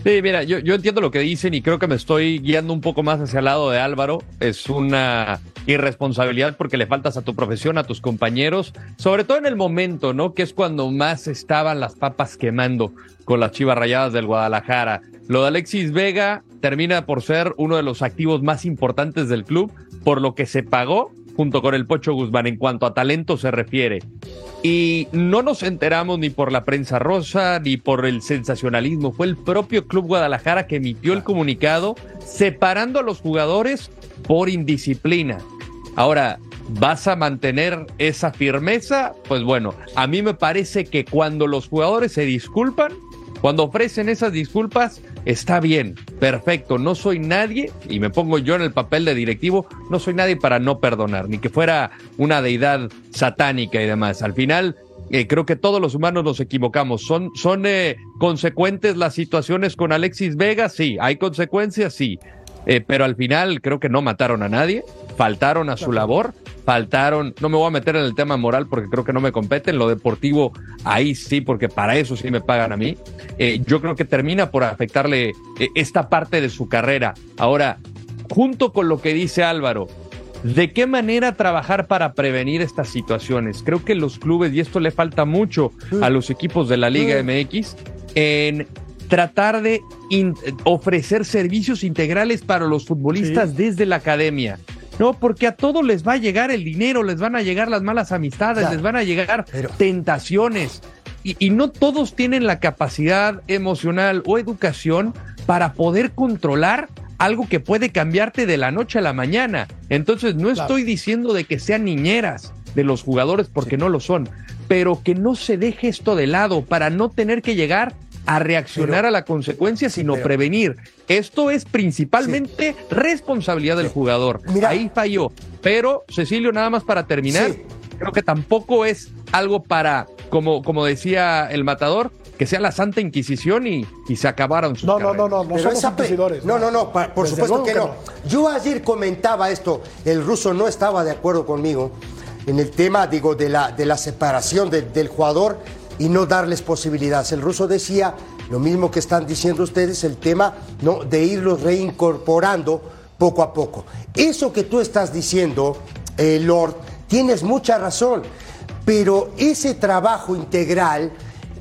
Sí, mira, yo, yo entiendo lo que dicen y creo que me estoy guiando un poco más hacia el lado de Álvaro. Es una irresponsabilidad porque le faltas a tu profesión, a tus compañeros, sobre todo en el momento, ¿no? Que es cuando más estaban las papas quemando con las chivas rayadas del Guadalajara. Lo de Alexis Vega termina por ser uno de los activos más importantes del club, por lo que se pagó junto con el Pocho Guzmán en cuanto a talento se refiere. Y no nos enteramos ni por la prensa rosa ni por el sensacionalismo. Fue el propio Club Guadalajara que emitió el comunicado separando a los jugadores por indisciplina. Ahora, ¿vas a mantener esa firmeza? Pues bueno, a mí me parece que cuando los jugadores se disculpan, cuando ofrecen esas disculpas, está bien, perfecto, no soy nadie, y me pongo yo en el papel de directivo, no soy nadie para no perdonar, ni que fuera una deidad satánica y demás. Al final, eh, creo que todos los humanos nos equivocamos. ¿Son, son eh, consecuentes las situaciones con Alexis Vega? Sí. ¿Hay consecuencias? Sí. Eh, pero al final creo que no mataron a nadie, faltaron a su labor, faltaron, no me voy a meter en el tema moral porque creo que no me compete, en lo deportivo ahí sí, porque para eso sí me pagan a mí. Eh, yo creo que termina por afectarle eh, esta parte de su carrera. Ahora, junto con lo que dice Álvaro, ¿De qué manera trabajar para prevenir estas situaciones? Creo que los clubes, y esto le falta mucho a los equipos de la Liga MX, en tratar de ofrecer servicios integrales para los futbolistas desde la academia. No, porque a todos les va a llegar el dinero, les van a llegar las malas amistades, les van a llegar tentaciones. Y, y, no todos tienen la capacidad emocional o educación para poder controlar algo que puede cambiarte de la noche a la mañana. Entonces, no estoy diciendo de que sean niñeras de los jugadores porque no lo son, pero que no se deje esto de lado para no tener que llegar a reaccionar a la consecuencia, sino prevenir. Esto es principalmente responsabilidad del jugador. Ahí falló. Pero, Cecilio, nada más para terminar, creo que tampoco es algo para, como, como decía el matador, que sea la Santa Inquisición y, y se acabaron sus No, no, no, no, no somos inquisidores. No, no, no, por supuesto que, no. Yo ayer comentaba esto, el ruso no estaba de acuerdo conmigo en el tema, digo, de la, de la separación del jugador y no darles posibilidades. El ruso decía lo mismo que están diciendo ustedes, el tema ¿no? de irlos reincorporando poco a poco. Eso que tú estás diciendo, eh, Lord, tienes mucha razón, pero ese trabajo integral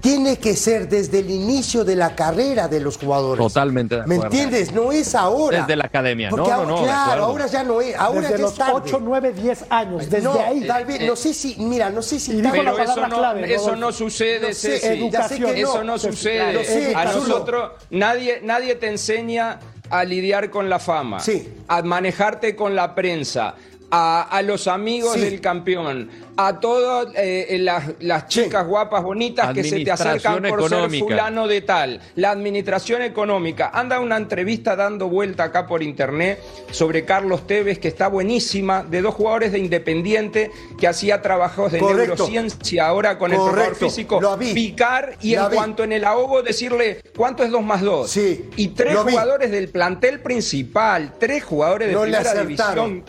tiene que ser desde el inicio de la carrera de los jugadores. Totalmente de ¿Me entiendes? No es ahora. Desde la academia, Porque no, ahora- no, Claro, ahora ya no es. Ahora desde ya los es tarde. 8, 9, 10 años, desde no, ahí. tal vez, no sé si, mira, no sé si. Pero la eso palabra no, clave, eso no sucede, No sé, Ceci. educación. Eso no sucede. lo sé, a Cazulo. nosotros, nadie, nadie te enseña a lidiar con la fama, Sí. a manejarte con la prensa, a, a los amigos Sí. del campeón, a todas eh, las, las chicas guapas, bonitas que se te acercan por ser fulano de tal. La administración económica. Anda una entrevista dando vuelta acá por internet sobre Carlos Tevez, que está buenísima, de dos jugadores de Independiente que hacía trabajos de Correcto. neurociencia ahora con el preparador físico. Picar y en vi. cuanto en el ahogo decirle cuánto es 2 más 2. Sí, Y tres lo vi. jugadores del plantel principal, tres jugadores de No primera división.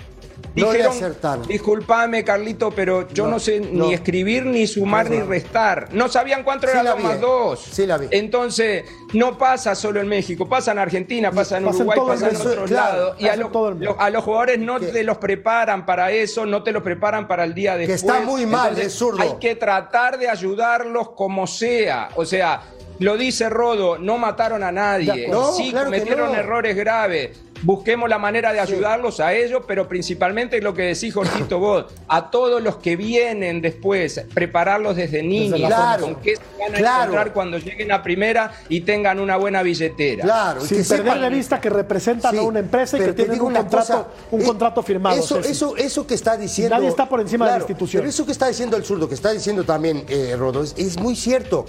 No Dijeron, acertaron. disculpame Carlito, pero yo no, No, sé no. ni escribir, ni sumar, ni restar. No sabían cuánto Sí era la 2 vi, más eh. 2. Sí la vi. Entonces, no pasa solo en México, pasa en Argentina, pasa en Uruguay, pasa en otros Claro, lados. Y a, lo- lo- los jugadores no Que- te los preparan para eso, no te los preparan para el día después. está muy mal, Entonces, es zurdo. Hay que tratar de ayudarlos como sea. O sea, lo dice Rodo, no mataron a nadie. No, sí, claro que cometieron no. errores graves. Busquemos la manera de ayudarlos a ellos, pero principalmente lo que decís, Jorgito, vos, a todos los que vienen después, prepararlos desde niños, la Claro, con qué se van a claro. encontrar cuando lleguen a primera y tengan una buena billetera. Claro, y Sin que perder de vista que representan Sí, a una empresa y que tienen un contrato, cosa, un eh, contrato firmado. Eso, eso, eso que está diciendo. Nadie está por encima de la institución. Pero eso que está diciendo el zurdo, que está diciendo también eh, Rodo, es, es muy cierto.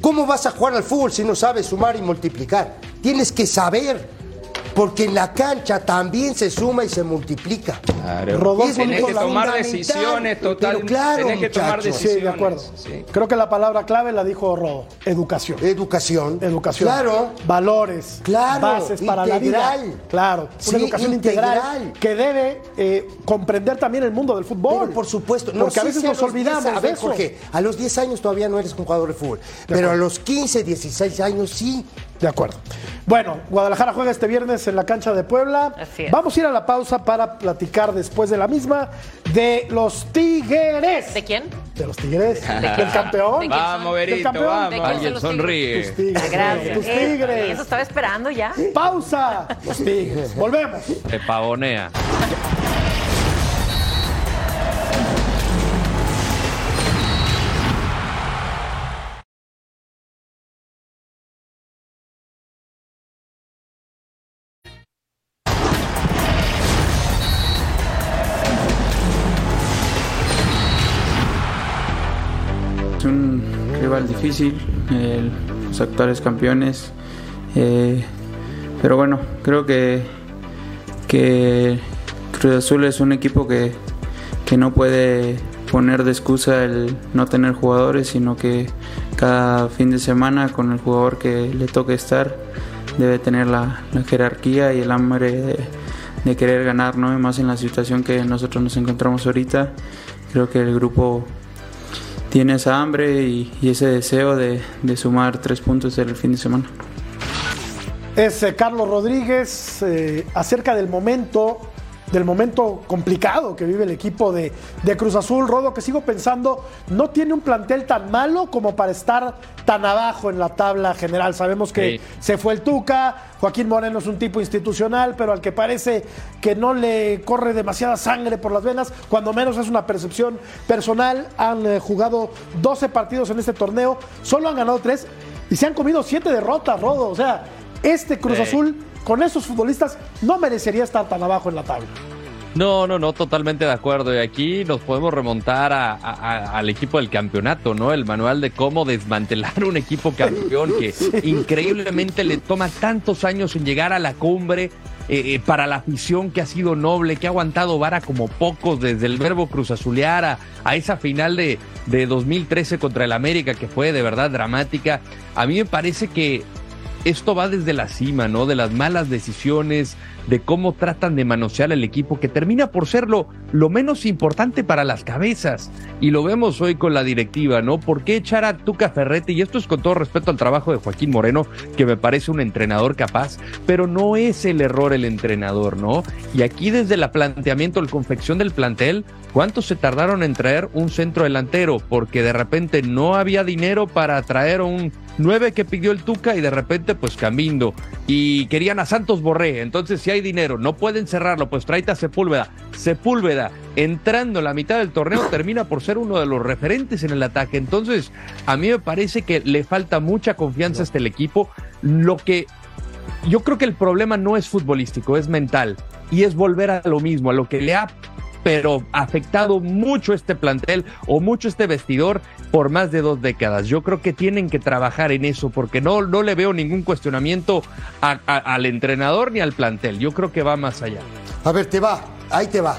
¿Cómo vas a jugar al fútbol si no sabes sumar y multiplicar? Tienes que saber. Porque en la cancha también se suma y se multiplica. Rodolfo Es Tenés que tomar decisiones Pero total. claro, tenés que tomar decisiones. Sí, de acuerdo. sí. Creo que la palabra clave la dijo Rodo. Educación. Educación. Educación. Claro. Valores. Claro, Bases para la vida. Claro. Sí, una educación integral, integral. que debe eh, comprender también el mundo del fútbol. Pero por supuesto, no Porque a veces si nos los 10 olvidamos a de ver, eso. Jorge, a los 10 años todavía no eres un jugador de fútbol, pero a los 15, 16 años sí. De acuerdo. Bueno, Guadalajara juega este viernes en la cancha de Puebla. Así es. Vamos a ir a la pausa para platicar después de la misma de los Tigres. ¿De quién? De los Tigres. Del campeón. ¿De quién Vamos? Berito, Del campeón. vamos. ¿De quién son los sonríe. Tus Tigres. Gracias. Tus Eh, Tigres. Eso estaba esperando ya. Pausa. Los Tigres. Volvemos. Se pavonea. Rival difícil, el- los actuales campeones, eh, pero bueno, creo que, que Cruz Azul es un equipo que, que no puede poner de excusa el no tener jugadores, sino que cada fin de semana con el jugador que le toque estar debe tener la, la jerarquía y el hambre de, de querer ganar, ¿no? Más en la situación que nosotros nos encontramos ahorita. Creo que el grupo tiene esa hambre y, ese deseo de, de sumar tres puntos el fin de semana. Es eh, Carlos Rodríguez eh, acerca del momento, del momento complicado que vive el equipo de, de Cruz Azul. Rodo, que sigo pensando, no tiene un plantel tan malo como para estar tan abajo en la tabla general. Sabemos que Sí. se fue el Tuca, Joaquín Moreno es un tipo institucional, pero al que parece que no le corre demasiada sangre por las venas, cuando menos es una percepción personal. Han eh, jugado 12 partidos en este torneo, solo han ganado 3 y se han comido 7 derrotas, Rodo. O sea, este Cruz Sí. Azul con esos futbolistas no merecería estar tan abajo en la tabla. No, no, no, totalmente de acuerdo. Y aquí nos podemos remontar a- a- a- al equipo del campeonato, ¿no? El manual de cómo desmantelar un equipo campeón que increíblemente le toma tantos años en llegar a la cumbre. eh, eh, para la afición que ha sido noble, que ha aguantado vara como pocos desde el verbo Cruz Azulear a, a esa final de, de 2013 contra el América que fue de verdad dramática. A mí me parece que esto va desde la cima, ¿no? De las malas decisiones, de cómo tratan de manosear el equipo, que termina por ser lo, menos importante para las cabezas. Y lo vemos hoy con la directiva, ¿no? ¿Por qué echar a Tuca Ferretti? Y esto es con todo respeto al trabajo de Joaquín Moreno, que me parece un entrenador capaz, pero no es el error el entrenador, ¿no? Y aquí desde el planteamiento, la confección del plantel, ¿cuánto se tardaron en traer un centro delantero? Porque de repente no había dinero para traer un 9 que pidió el Tuca y de repente pues Cambindo. Y querían a Santos Borré, entonces si hay dinero, no pueden cerrarlo, pues tráete a Sepúlveda. Sepúlveda entrando en la mitad del torneo termina por ser uno de los referentes en el ataque, entonces a mí me parece que le falta mucha confianza a este equipo, lo que yo creo que el problema no es futbolístico, es mental. Y es volver a lo mismo, a lo que le ha pero afectado mucho este plantel o mucho este vestidor por más de dos décadas. Yo creo que tienen que trabajar en eso porque no, no le veo ningún cuestionamiento al entrenador ni al plantel. Yo creo que va más allá. A ver, te va, ahí te va.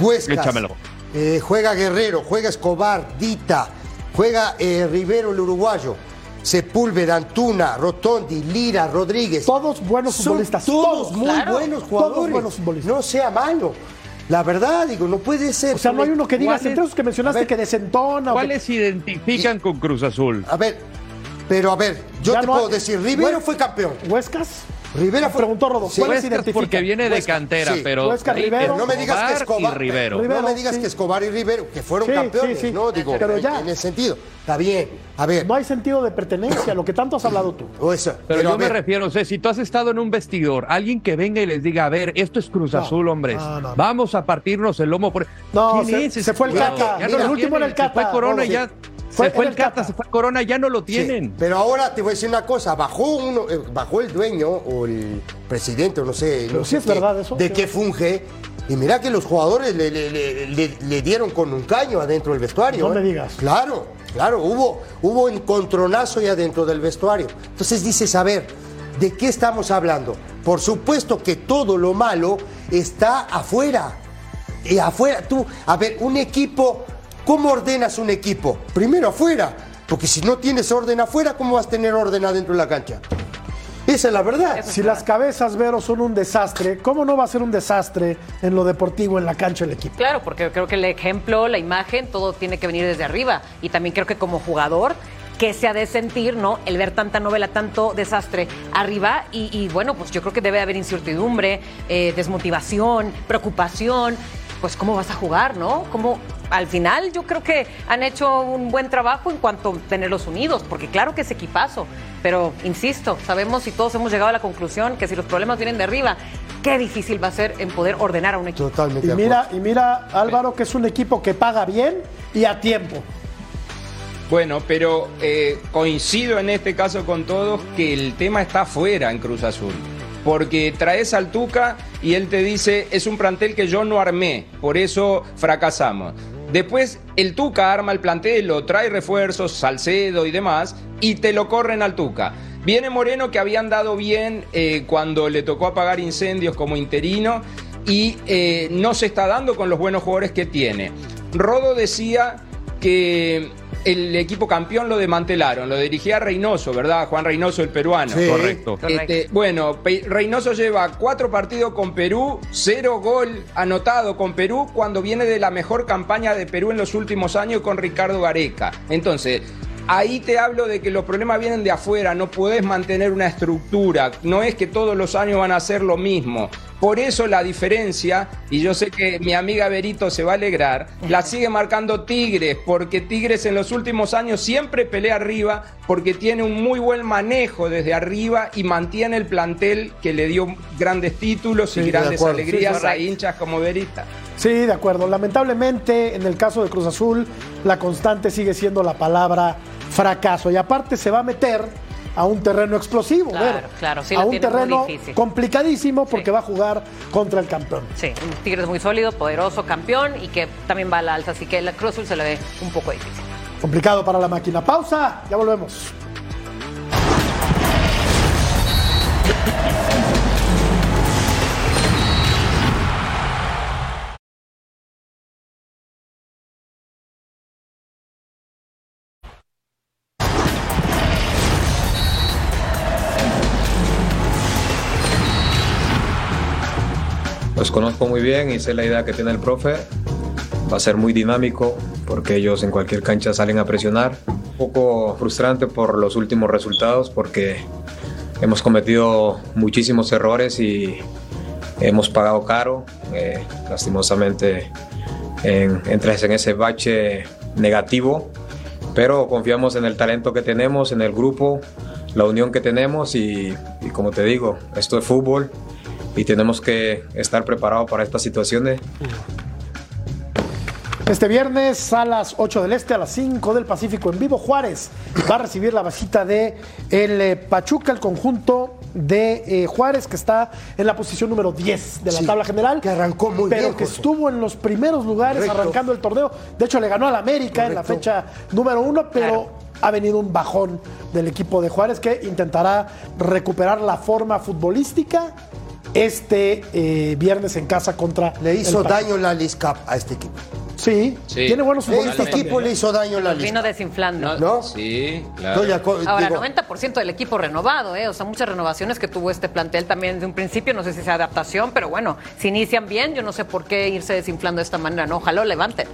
Huescas. Échamelo. Eh, juega Guerrero, juega Escobar, Dita, juega eh, Rivero el uruguayo. Sepúlveda, Antuna, Rotondi, Lira, Rodríguez. Todos buenos futbolistas. Todos, muy buenos jugadores. Todos buenos futbolistas. No sea malo. La verdad, digo, no puede ser. O sea, no hay uno que diga, entre los que mencionaste, que desentona. ¿Cuáles se identifican con Cruz Azul? A ver, pero a ver, yo te puedo decir, Rivero fue campeón. ¿Huescas? Rivera fue... preguntó Rodo. Sí, porque viene de cantera, pero Huesca, Rivero, no me digas que Escobar, y Rivero. no me digas que Escobar y Rivero que fueron Sí, campeones, sí, sí. no digo Pero en- ya. en ese sentido. Está bien. A ver, No hay sentido de pertenencia, lo que tanto has hablado tú. o eso, Pero, yo me refiero, o sea, si tú has estado en un vestidor, alguien que venga y les diga, a ver, esto es Cruz No, Azul, hombres, no, vamos a partirnos el lomo por... No, ¿Quién se- es se fue el? Cata. Ya Mira, no lo el último era el Se fue Cata, Corona y ya... se fue el el Cata, se fue Corona, ya no lo sí, tienen. pero ahora te voy a decir una cosa, bajó uno, eh, bajó el dueño o el presidente, o no sé, Pero no sí sé es qué, verdad eso. de Sí. qué funge. Y mira que los jugadores le, le- le- le- le dieron con un caño adentro del vestuario. No ¿eh? me digas. Claro, claro, hubo, hubo encontronazo ya dentro del vestuario. Entonces dices, a ver, ¿de qué estamos hablando? Por supuesto que todo lo malo está afuera. Y afuera, tú, a ver, un equipo, ¿cómo ordenas un equipo? Primero afuera, porque si no tienes orden afuera, ¿cómo vas a tener orden adentro de la cancha? Esa es la verdad. Si las cabezas, Vero, son un desastre, ¿cómo no va a ser un desastre en lo deportivo, en la cancha el equipo? Claro, porque creo que el ejemplo, la imagen, todo tiene que venir desde arriba. Y también creo que como jugador, que se ha de sentir, ¿no? El ver tanta novela, tanto desastre arriba. Y, y bueno, pues yo creo que debe haber incertidumbre, eh, desmotivación, preocupación. Pues cómo vas a jugar, ¿no? Como al final yo creo que han hecho un buen trabajo en cuanto a tenerlos unidos, porque claro que es equipazo, pero insisto, sabemos y todos hemos llegado a la conclusión que si los problemas vienen de arriba, qué difícil va a ser en poder ordenar a un equipo. Totalmente. Y mira, y mira, Álvaro, que es un equipo que paga bien y a tiempo. Bueno, pero eh, coincido en este caso con todos que el tema está fuera en Cruz Azul. Porque traes al Tuca y él te dice, es un plantel que yo no armé, por eso fracasamos. Después el Tuca arma el plantel, lo trae refuerzos, Salcedo y demás, y te lo corren al Tuca. Viene Moreno que había andado bien eh, cuando le tocó apagar incendios como interino y eh, no se está dando con los buenos jugadores que tiene. Rodo decía que el equipo campeón lo desmantelaron, lo dirigía Reynoso, ¿verdad? Juan Reynoso, el peruano. Sí. Correcto. Este, bueno, Reynoso lleva cuatro partidos con Perú, cero gol anotado con Perú cuando viene de la mejor campaña de Perú en los últimos años con Ricardo Gareca. Entonces, ahí te hablo de que los problemas vienen de afuera, no podés mantener una estructura, no es que todos los años van a ser lo mismo. Por eso la diferencia, y yo sé que mi amiga Berito se va a alegrar, la sigue marcando Tigres, porque Tigres en los últimos años siempre pelea arriba, porque tiene un muy buen manejo desde arriba y mantiene el plantel que le dio grandes títulos Sí, y de grandes alegrías Sí, a hinchas como Berita. Sí, de acuerdo. Lamentablemente, en el caso de Cruz Azul, la constante sigue siendo la palabra fracaso. Y aparte se va a meter a un terreno explosivo, Claro, claro, sí a un terreno complicadísimo porque Sí. va a jugar contra el campeón. Sí, un Tigres muy sólido, poderoso, campeón y que también va a la alza, así que la Cruz se le ve un poco difícil. Complicado para la máquina. Pausa, ya volvemos. Los conozco muy bien y sé la idea que tiene el profe. Va a ser muy dinámico porque ellos en cualquier cancha salen a presionar. Un poco frustrante por los últimos resultados porque hemos cometido muchísimos errores y hemos pagado caro. Eh, lastimosamente en, entras en ese bache negativo, pero confiamos en el talento que tenemos, en el grupo, la unión que tenemos y, y como te digo, esto es fútbol y tenemos que estar preparados para estas situaciones. Este viernes a las 8 del Este, a las 5 del Pacífico, en vivo Juárez va a recibir la visita de el eh, Pachuca, el conjunto de eh, Juárez, que está en la posición número 10 de la Sí, tabla general. que arrancó muy pero bien, que José. estuvo en los primeros lugares Correcto. arrancando el torneo. De hecho, le ganó al América en la fecha número 1, pero ha venido un bajón del equipo de Juárez que intentará recuperar la forma futbolística este eh, viernes en casa contra Le hizo daño la Liz Cup a este equipo. Sí, Sí. tiene buenos Este futbolistas. equipo también, le ¿eh? hizo daño la Liz vino desinflando. ¿No? Sí, claro. Estoy de acuerdo, Ahora, digo, 90% del equipo renovado, ¿eh? O sea, muchas renovaciones que tuvo este plantel también de un principio. No sé si sea adaptación, pero bueno, si inician bien, yo no sé por qué irse desinflando de esta manera, ¿no? Ojalá lo levanten.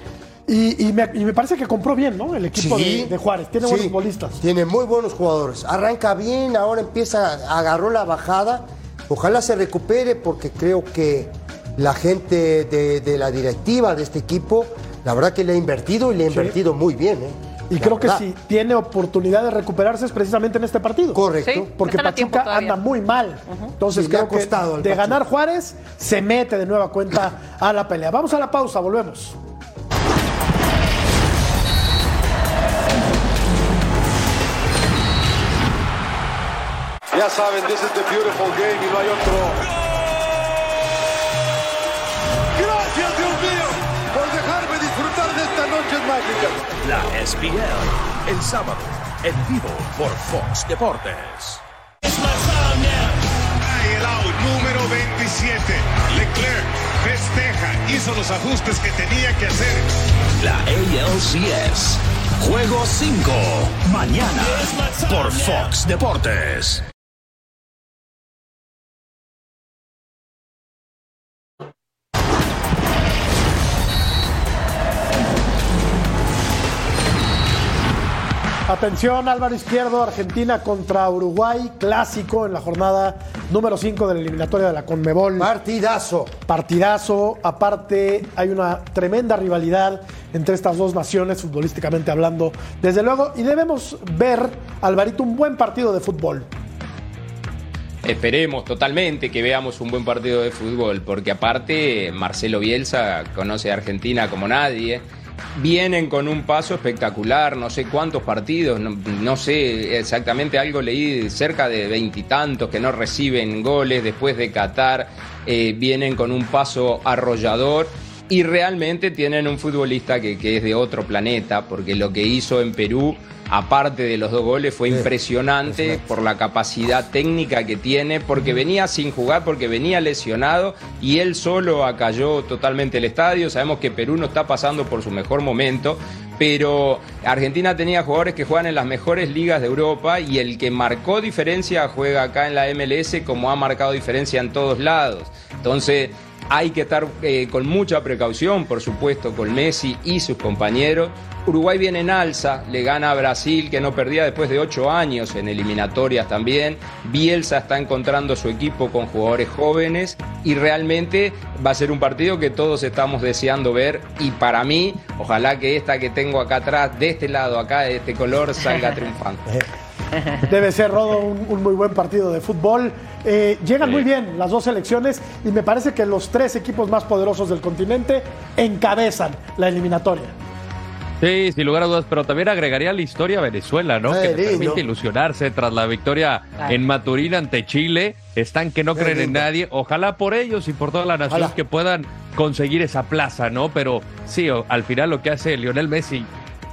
Y, y me, y me parece que compró bien, ¿no? El equipo Sí. de, de Juárez. Tiene Sí, buenos futbolistas. Tiene muy buenos jugadores. Arranca bien, ahora empieza, agarró la bajada. Ojalá se recupere porque creo que la gente de, de la directiva de este equipo, la verdad que le ha invertido y le ha invertido muy bien. ¿eh? Y La creo que si tiene oportunidad de recuperarse es precisamente en este partido. Correcto. Sí. Porque Pachuca anda muy mal. Entonces Sí, creo que de Pachuca. ganar Juárez se mete de nueva cuenta a la pelea. Vamos a la pausa, volvemos. Ya saben, this is the beautiful game y no hay otro. Gracias, Dios mío, por dejarme disfrutar de estas noches mágicas. La SPL, el sábado, en vivo por Fox Deportes. el out número 27. Leclerc festeja, hizo los ajustes que tenía que hacer. La ALCS, juego 5, mañana por Fox Deportes. Atención, Álvaro Izquierdo, Argentina contra Uruguay, clásico en la jornada número 5 de la eliminatoria de la Conmebol. Partidazo. Partidazo. Aparte, hay una tremenda rivalidad entre estas dos naciones, futbolísticamente hablando, desde luego, y debemos ver, Alvarito, un buen partido de fútbol. Esperemos totalmente que veamos un buen partido de fútbol, porque aparte Marcelo Bielsa conoce a Argentina como nadie. Vienen con un paso espectacular, no sé cuántos partidos, no, sé exactamente, algo leí cerca de veintitantos que no reciben goles después de Qatar, eh, vienen con un paso arrollador y realmente tienen un futbolista que es de otro planeta, porque lo que hizo en Perú, aparte de los dos goles, fue impresionante por la capacidad técnica que tiene, porque venía sin jugar, porque venía lesionado y él solo acalló totalmente el estadio. Sabemos que Perú no está pasando por su mejor momento, pero Argentina tenía jugadores que juegan en las mejores ligas de Europa y el que marcó diferencia juega acá en la MLS como ha marcado diferencia en todos lados. Entonces, hay que estar eh, con mucha precaución, por supuesto, con Messi y sus compañeros. Uruguay viene en alza, le gana a Brasil, que no perdía después de ocho años en eliminatorias también. Bielsa está encontrando su equipo con jugadores jóvenes y realmente va a ser un partido que todos estamos deseando ver. Y para mí, ojalá que esta que tengo acá atrás, de este lado, acá, de este color, salga triunfante. Debe ser, Rodo, un, un muy buen partido de fútbol. Eh, llegan muy bien las dos selecciones y me parece que los tres equipos más poderosos del continente encabezan la eliminatoria. Sí, sin lugar a dudas, pero también agregaría la historia a Venezuela, ¿no? Qué que lindo. permite ilusionarse tras la victoria en Maturín ante Chile. Están que no creen en nadie. Ojalá por ellos y por toda la nación Ojalá. que puedan conseguir esa plaza, ¿no? Pero sí, al final lo que hace Lionel Messi,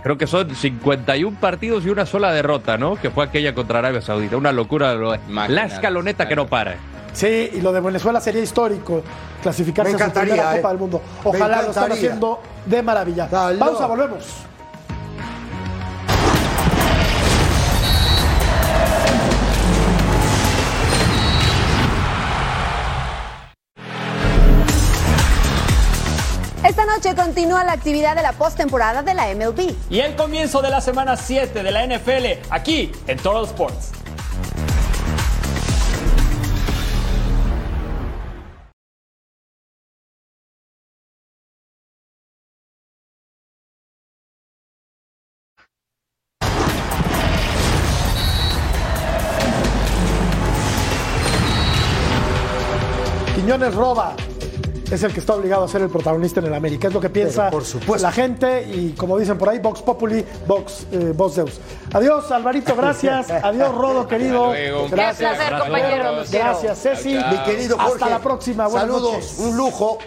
creo que son 51 partidos y una sola derrota, ¿no? Que fue aquella contra Arabia Saudita. Una locura. lo- La escaloneta que no para. Sí, y lo de Venezuela sería histórico clasificarse a su primera encantaría, Copa eh. del Mundo. Ojalá lo están haciendo de maravilla. Pausa, volvemos. noche continúa la actividad de la postemporada de la MLB. Y el comienzo de la semana 7 de la NFL aquí en Total Sports. Quiñones roba. Es el que está obligado a ser el protagonista en el América. Es lo que piensa por supuesto. la gente y como dicen por ahí, Vox Populi, Vox, eh, Vox Deus. Adiós, Alvarito, gracias. Adiós, Rodo, querido. Luego, Gracias. placer, compañeros. Gracias, Ceci. Mi querido Hasta la próxima. Buenas Saludos, noches. un lujo.